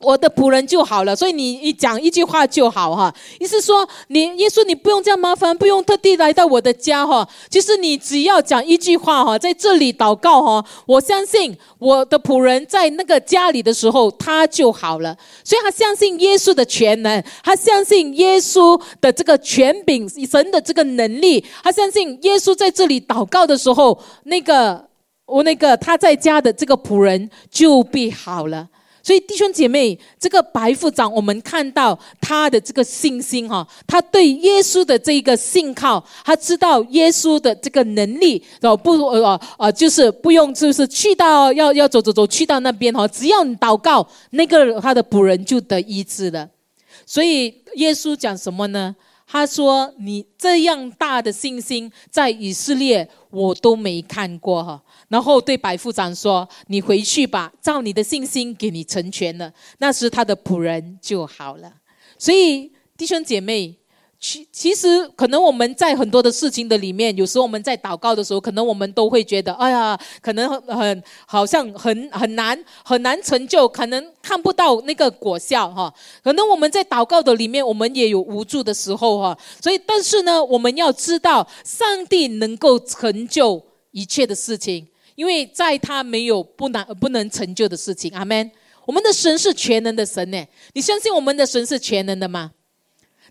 Speaker 1: 我的仆人就好了，所以你一讲一句话就好哈。意思说，你耶稣你不用这样麻烦，不用特地来到我的家哈。其实你只要讲一句话哈，在这里祷告哈，我相信我的仆人在那个家里的时候他就好了。所以他相信耶稣的全能，他相信耶稣的这个权柄，神的这个能力，他相信耶稣在这里祷告的时候，那个我那个他在家的这个仆人就必好了。所以弟兄姐妹，这个白副长，我们看到他的这个信心哈，他对耶稣的这个信靠，他知道耶稣的这个能力，哦不呃呃，就是不用就是去到要要走走走去到那边哈，只要你祷告，那个他的仆人就得医治了。所以耶稣讲什么呢？他说：“你这样大的信心，在以色列我都没看过哈。”然后对白副长说：“你回去吧，照你的信心给你成全了。”那时他的仆人就好了。所以弟兄姐妹。其其实，可能我们在很多的事情的里面，有时候我们在祷告的时候，可能我们都会觉得，哎呀，可能很很好像很很难很难成就，可能看不到那个果效哈。可能我们在祷告的里面，我们也有无助的时候哈。所以，但是呢，我们要知道，上帝能够成就一切的事情，因为在他没有不难不能成就的事情。阿门。我们的神是全能的神呢，你相信我们的神是全能的吗？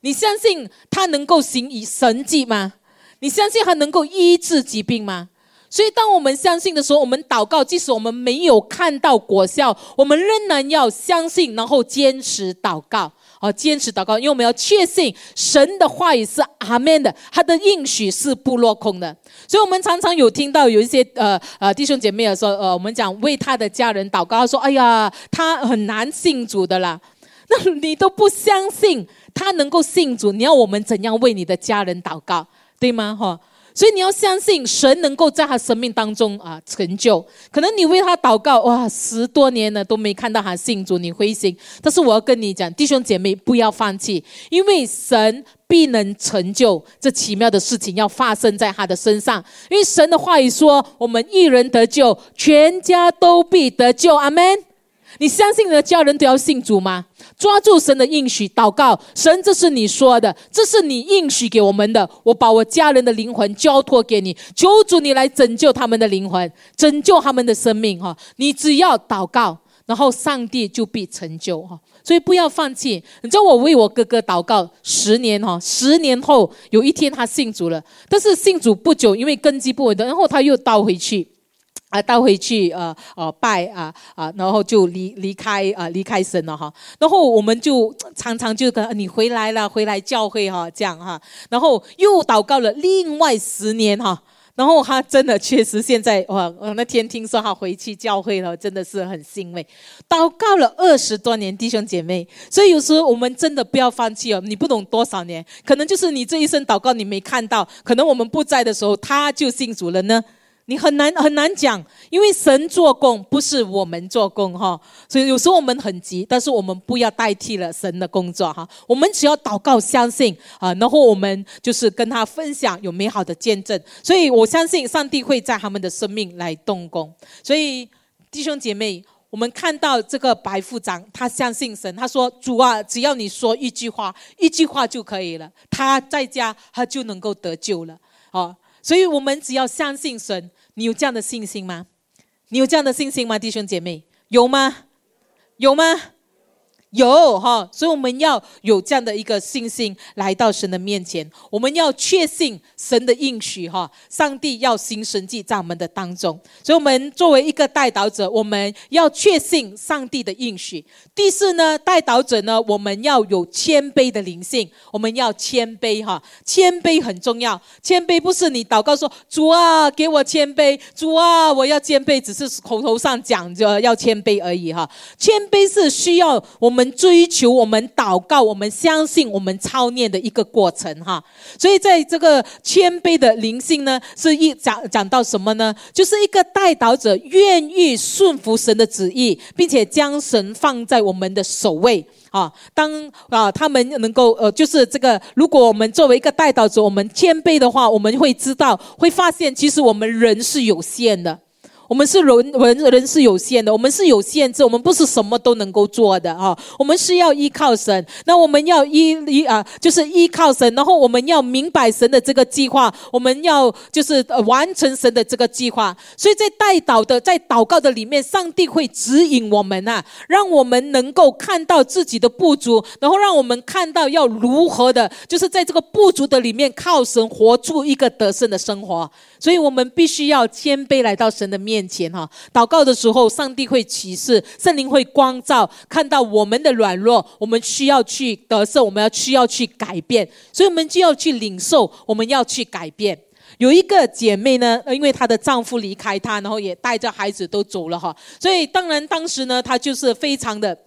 Speaker 1: 你相信他能够行以神迹吗？你相信他能够医治疾病吗？所以，当我们相信的时候，我们祷告，即使我们没有看到果效，我们仍然要相信，然后坚持祷告，哦，坚持祷告，因为我们要确信神的话语是阿门的，他的应许是不落空的。所以，我们常常有听到有一些呃呃弟兄姐妹说，呃，我们讲为他的家人祷告，他说：“哎呀，他很难信主的啦。”那你都不相信他能够信主，你要我们怎样为你的家人祷告，对吗？哈，所以你要相信神能够在他生命当中啊成就。可能你为他祷告哇，十多年了都没看到他信主，你灰心。但是我要跟你讲，弟兄姐妹不要放弃，因为神必能成就这奇妙的事情要发生在他的身上。因为神的话语说，我们一人得救，全家都必得救。阿门。你相信你的家人都要信主吗？抓住神的应许，祷告神，这是你说的，这是你应许给我们的。我把我家人的灵魂交托给你，求主你来拯救他们的灵魂，拯救他们的生命。哈，你只要祷告，然后上帝就必成就。哈，所以不要放弃。你知道我为我哥哥祷告十年，哈，十年后有一天他信主了，但是信主不久，因为根基不稳的，然后他又倒回去。啊，倒回去，呃，呃，拜啊，啊，然后就离离开，啊，离开神了哈。然后我们就常常就跟你回来了，回来教会哈，这样哈，然后又祷告了另外十年哈。然后他真的确实现在哇，我那天听说他回去教会了，真的是很欣慰。祷告了二十多年，弟兄姐妹，所以有时候我们真的不要放弃哦。你不懂多少年，可能就是你这一生祷告你没看到，可能我们不在的时候他就信主了呢。你很难很难讲，因为神做工不是我们做工哈，所以有时候我们很急，但是我们不要代替了神的工作哈，我们只要祷告相信啊，然后我们就是跟他分享有美好的见证，所以我相信上帝会在他们的生命来动工。所以弟兄姐妹，我们看到这个白副长，他相信神，他说主啊，只要你说一句话，一句话就可以了，他在家他就能够得救了啊。所以我们只要相信神。你有这样的信心吗？你有这样的信心吗，弟兄姐妹？有吗？有吗？有哈，所以我们要有这样的一个信心来到神的面前，我们要确信神的应许哈，上帝要行神迹在我们的当中，所以我们作为一个带导者，我们要确信上帝的应许。第四呢，带导者呢，我们要有谦卑的灵性，我们要谦卑哈，谦卑很重要，谦卑不是你祷告说主啊给我谦卑，主啊我要谦卑，只是口头上讲着要谦卑而已哈，谦卑是需要我们。我们追求，我们祷告，我们相信，我们操念的一个过程哈。所以在这个谦卑的灵性呢，是一讲讲到什么呢？就是一个带导者愿意顺服神的旨意，并且将神放在我们的首位啊。当啊，他们能够呃，就是这个，如果我们作为一个带导者，我们谦卑的话，我们会知道，会发现，其实我们人是有限的。我们是人人人是有限的，我们是有限制，我们不是什么都能够做的啊！我们是要依靠神，那我们要依依啊，就是依靠神，然后我们要明白神的这个计划，我们要就是完成神的这个计划。所以在带祷的在祷告的里面，上帝会指引我们呐，让我们能够看到自己的不足，然后让我们看到要如何的，就是在这个不足的里面靠神活出一个得胜的生活。所以我们必须要谦卑来到神的面。前哈，祷告的时候，上帝会启示，圣灵会光照，看到我们的软弱，我们需要去得胜，我们要需要去改变，所以我们就要去领受，我们要去改变。有一个姐妹呢，因为她的丈夫离开她，然后也带着孩子都走了哈，所以当然当时呢，她就是非常的。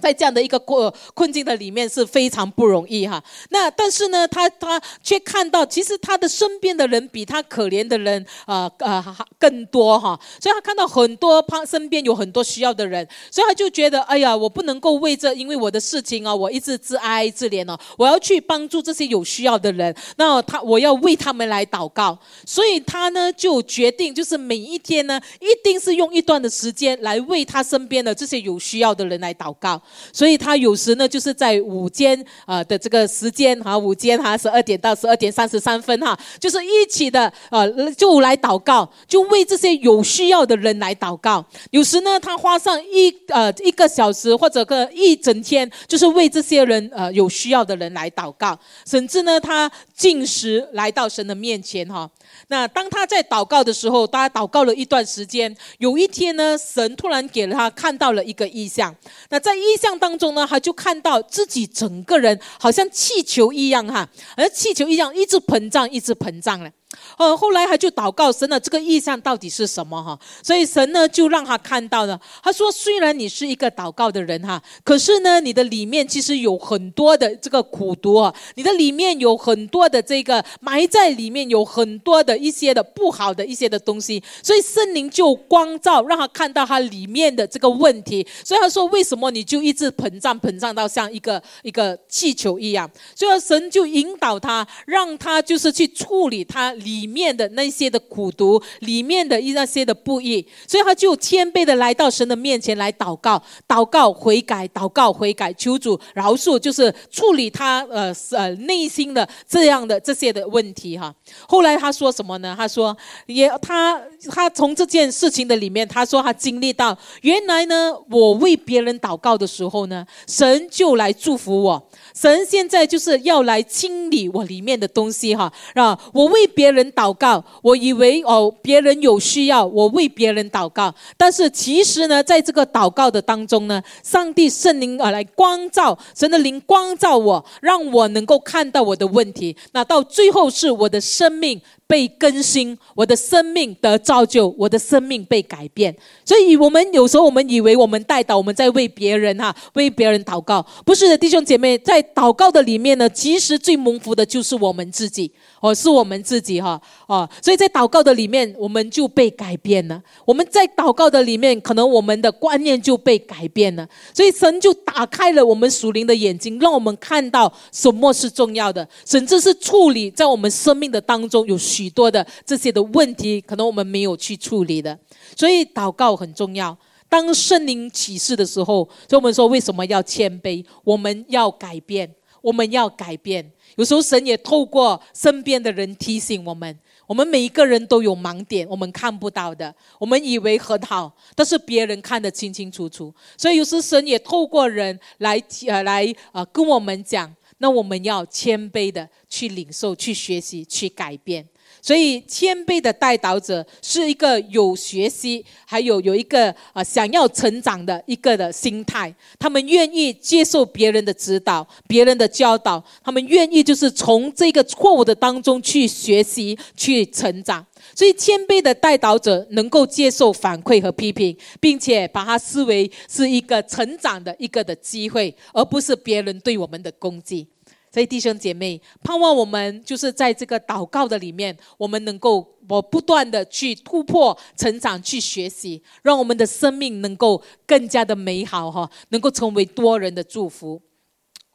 Speaker 1: 在这样的一个困困境的里面是非常不容易哈。那但是呢，他他却看到，其实他的身边的人比他可怜的人啊啊更多哈。所以他看到很多他身边有很多需要的人，所以他就觉得，哎呀，我不能够为这因为我的事情啊，我一直自哀自怜哦，我要去帮助这些有需要的人。那他我要为他们来祷告，所以他呢就决定，就是每一天呢，一定是用一段的时间来为他身边的这些有需要的人来祷告。所以他有时呢，就是在午间啊的这个时间哈，午间哈十二点到十二点三十三分哈，就是一起的呃，就来祷告，就为这些有需要的人来祷告。有时呢，他花上一呃一个小时或者个一整天，就是为这些人呃有需要的人来祷告，甚至呢，他进食来到神的面前哈。那当他在祷告的时候，大家祷告了一段时间，有一天呢，神突然给了他看到了一个意象。那在意像当中呢，他就看到自己整个人好像气球一样哈，而气球一样一直膨胀，一直膨胀了。哦，后来他就祷告神了，这个意象到底是什么哈？所以神呢就让他看到了。他说：“虽然你是一个祷告的人哈，可是呢，你的里面其实有很多的这个苦毒啊，你的里面有很多的这个埋在里面有很多的一些的不好的一些的东西。所以圣灵就光照，让他看到他里面的这个问题。所以他说：为什么你就一直膨胀膨胀到像一个一个气球一样？所以神就引导他，让他就是去处理他。”里面的那些的苦毒，里面的一那些的不义，所以他就谦卑的来到神的面前来祷告，祷告悔改，祷告悔改，求主饶恕，就是处理他呃呃内心的这样的这些的问题哈。后来他说什么呢？他说也他他从这件事情的里面，他说他经历到，原来呢，我为别人祷告的时候呢，神就来祝福我。神现在就是要来清理我里面的东西哈，啊，我为别别人祷告，我以为哦别人有需要，我为别人祷告，但是其实呢，在这个祷告的当中呢，上帝圣灵而来光照，神的灵光照我，让我能够看到我的问题，那到最后是我的生命。被更新，我的生命得造就，我的生命被改变。所以，我们有时候我们以为我们带祷，我们在为别人哈，为别人祷告，不是的，弟兄姐妹，在祷告的里面呢，其实最蒙福的就是我们自己。哦，是我们自己哈，哦，所以在祷告的里面，我们就被改变了。我们在祷告的里面，可能我们的观念就被改变了。所以神就打开了我们属灵的眼睛，让我们看到什么是重要的，甚至是处理在我们生命的当中有许多的这些的问题，可能我们没有去处理的。所以祷告很重要。当圣灵启示的时候，所以我们说为什么要谦卑？我们要改变，我们要改变。有时候神也透过身边的人提醒我们，我们每一个人都有盲点，我们看不到的，我们以为很好，但是别人看得清清楚楚。所以有时神也透过人来呃来呃跟我们讲，那我们要谦卑的去领受、去学习、去改变。所以，谦卑的带导者是一个有学习，还有有一个啊想要成长的一个的心态。他们愿意接受别人的指导、别人的教导，他们愿意就是从这个错误的当中去学习、去成长。所以，谦卑的带导者能够接受反馈和批评，并且把它视为是一个成长的一个的机会，而不是别人对我们的攻击。所以弟兄姐妹，盼望我们就是在这个祷告的里面，我们能够我不断的去突破、成长、去学习，让我们的生命能够更加的美好哈，能够成为多人的祝福。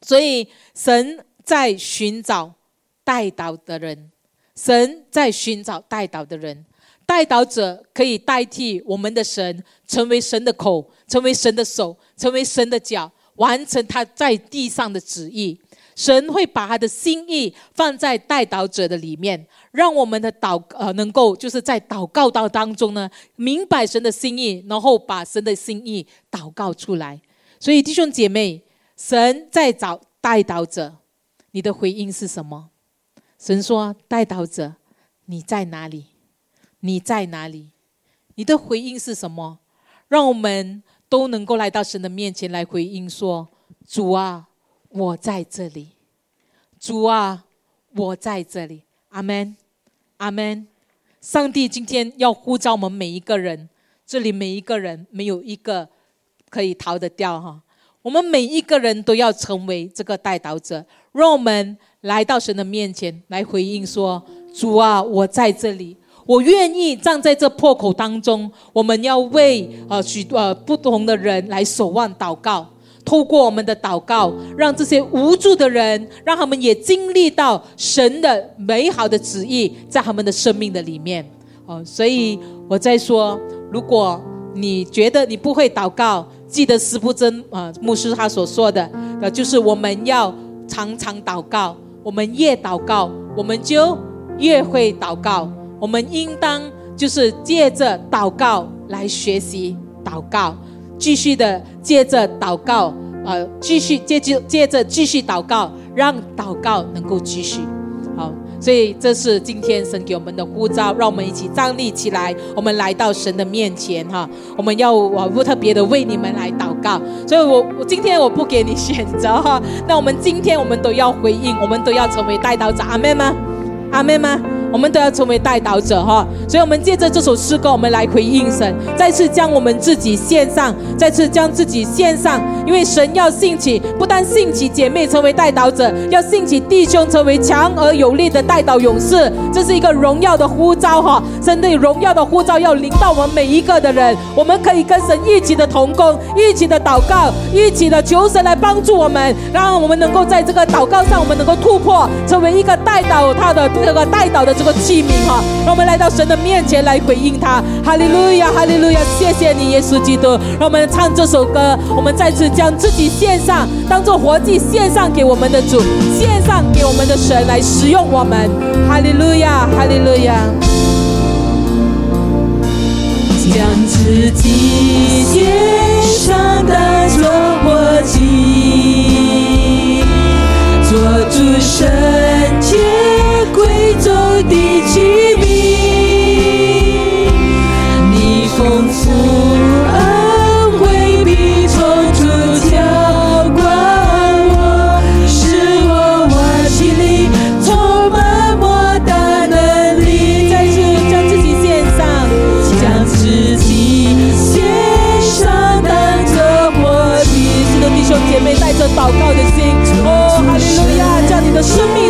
Speaker 1: 所以神在寻找带导的人，神在寻找带导的人，带导者可以代替我们的神，成为神的口，成为神的手，成为神的脚，完成他在地上的旨意。神会把他的心意放在代祷者的里面，让我们的祷呃能够就是在祷告到当中呢，明白神的心意，然后把神的心意祷告出来。所以弟兄姐妹，神在找代祷者，你的回应是什么？神说：“代祷者，你在哪里？你在哪里？你的回应是什么？让我们都能够来到神的面前来回应说：主啊。”我在这里，主啊，我在这里，阿门，阿门。上帝今天要呼召我们每一个人，这里每一个人没有一个可以逃得掉哈。我们每一个人都要成为这个带导者，让我们来到神的面前来回应说：主啊，我在这里，我愿意站在这破口当中。我们要为呃许多呃不同的人来守望祷告。透过我们的祷告，让这些无助的人，让他们也经历到神的美好的旨意在他们的生命的里面。哦，所以我在说，如果你觉得你不会祷告，记得斯布真啊牧师他所说的，呃，就是我们要常常祷告，我们越祷告，我们就越会祷告。我们应当就是借着祷告来学习祷告。继续的接着祷告，呃，继续接着接着继续祷告，让祷告能够继续。好，所以这是今天神给我们的呼召，让我们一起站立起来，我们来到神的面前哈。我们要我不特别的为你们来祷告，所以我我今天我不给你选择哈。那我们今天我们都要回应，我们都要成为带祷者，阿妹吗？阿妹吗？我们都要成为带导者哈，所以，我们借着这首诗歌，我们来回应神，再次将我们自己献上，再次将自己献上，因为神要兴起，不但兴起姐妹成为带导者，要兴起弟兄成为强而有力的带导勇士，这是一个荣耀的呼召哈，神的荣耀的呼召要临到我们每一个的人，我们可以跟神一起的同工，一起的祷告，一起的求神来帮助我们，让我们能够在这个祷告上，我们能够突破，成为一个带导他的这个带导的。个器皿哈，让我们来到神的面前来回应他，哈利路亚，哈利路亚，谢谢你，耶稣基督。让我们唱这首歌，我们再次将自己献上，当做活祭献上给我们的主，献上给我们的神来使用我们，哈利路亚，哈利路亚。将自己献上当做活祭，做主圣洁贵重。第七名，你从此，恩惠比风土教过我，是
Speaker 2: 我万心里充满莫大能力，
Speaker 1: 再次将自己献上，
Speaker 2: 将自己献上，当着我，你，
Speaker 1: 的弟兄姐妹，带着
Speaker 2: 祷告的心，我
Speaker 1: 哈利路亚，叫你的生命。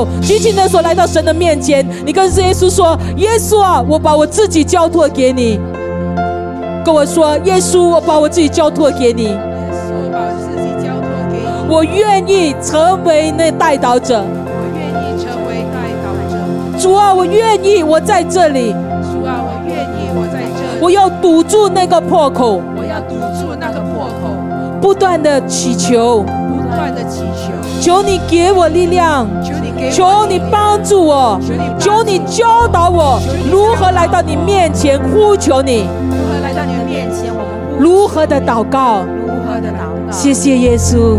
Speaker 1: 手，举起你的手，来到神的面前。你跟耶稣说：“耶稣啊，我把我自己交托给你。”跟我说：“耶稣，我把我自己交托给你，
Speaker 3: 我把自己交托给你，
Speaker 1: 我愿意成为那带导者。
Speaker 3: 我愿意成为带导者。
Speaker 1: 主啊，我愿意，我在这里。”
Speaker 3: 主啊，我愿意，我在这里，
Speaker 1: 我要堵住那个破口，
Speaker 3: 我要堵住那个破口，
Speaker 1: 不断的祈求，
Speaker 3: 不断的祈求，
Speaker 1: 你给我力量，
Speaker 3: 求你
Speaker 1: 帮助我，求你教导我如何来到你面前呼求你，
Speaker 3: 如何来到你的面前，我们呼
Speaker 1: 如何的祷告。
Speaker 3: 如何的祷告。
Speaker 1: 谢谢耶稣，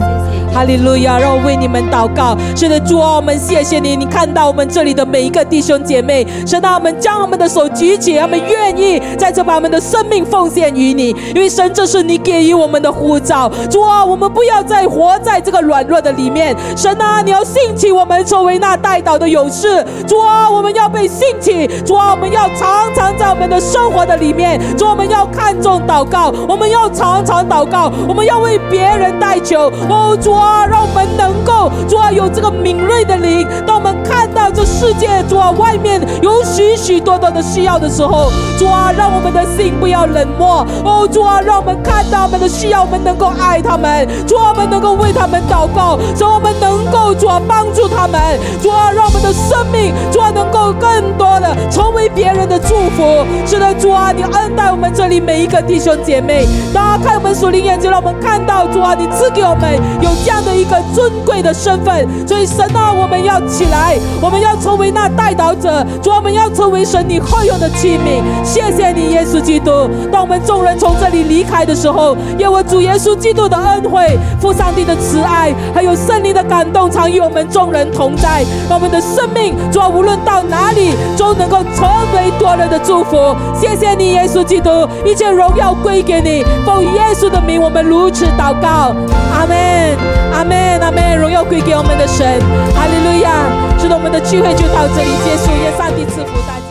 Speaker 1: 哈利路亚！让我为你们祷告。是的，主啊，我们谢谢你，你看到我们这里的每一个弟兄姐妹，神啊，我们将我们的手举起，他们愿意在这把我们的生命奉献于你，因为神这是你给予我们的呼召。主啊，我们不要再活在这个软弱的里面，神啊，你要兴起我们成为那带导的勇士。主啊，我们要被兴起，主啊，我们要常常在我们的生活的里面，主啊，我们要看重祷告，我们要常常祷告，我们要为别人代求。哦，主啊，让我们能够，主啊，有这个敏锐的灵，当我们看到这世界，主啊，外面有许许多多的需要的时候，主啊，让我们的心不要冷漠。哦，主啊，让我们看到他们的需要，我们能够爱他们，主啊，我们能够为他们祷告，主啊我们能够主啊帮助他们，主啊，让我们的生命，主啊，能够更多的成为别人的祝福。是的，主啊，你恩待我们这里每一个弟兄姐妹，打开我们属灵眼睛，让我们看到主啊，你赐给我们有这样的一个尊贵的身份。所以神啊，我们要起来，我们要成为那带导者，主，我们要成为神你会用的器皿。谢谢你，耶稣基督。当我们众人从这里离开的时候，愿我主耶稣基督的恩惠、父上帝的慈爱，还有圣灵的感动，常与我们众人同在。让我们的生命，主，无论到哪里，都能够成为多人的祝福。谢谢你，耶稣基督，一切荣耀归给你。奉耶稣的名，我们如此祷告，阿门，阿门，阿门。荣耀归给我们的神，哈利路亚。是的，我们的聚会就到这里结束，愿上帝赐福大家。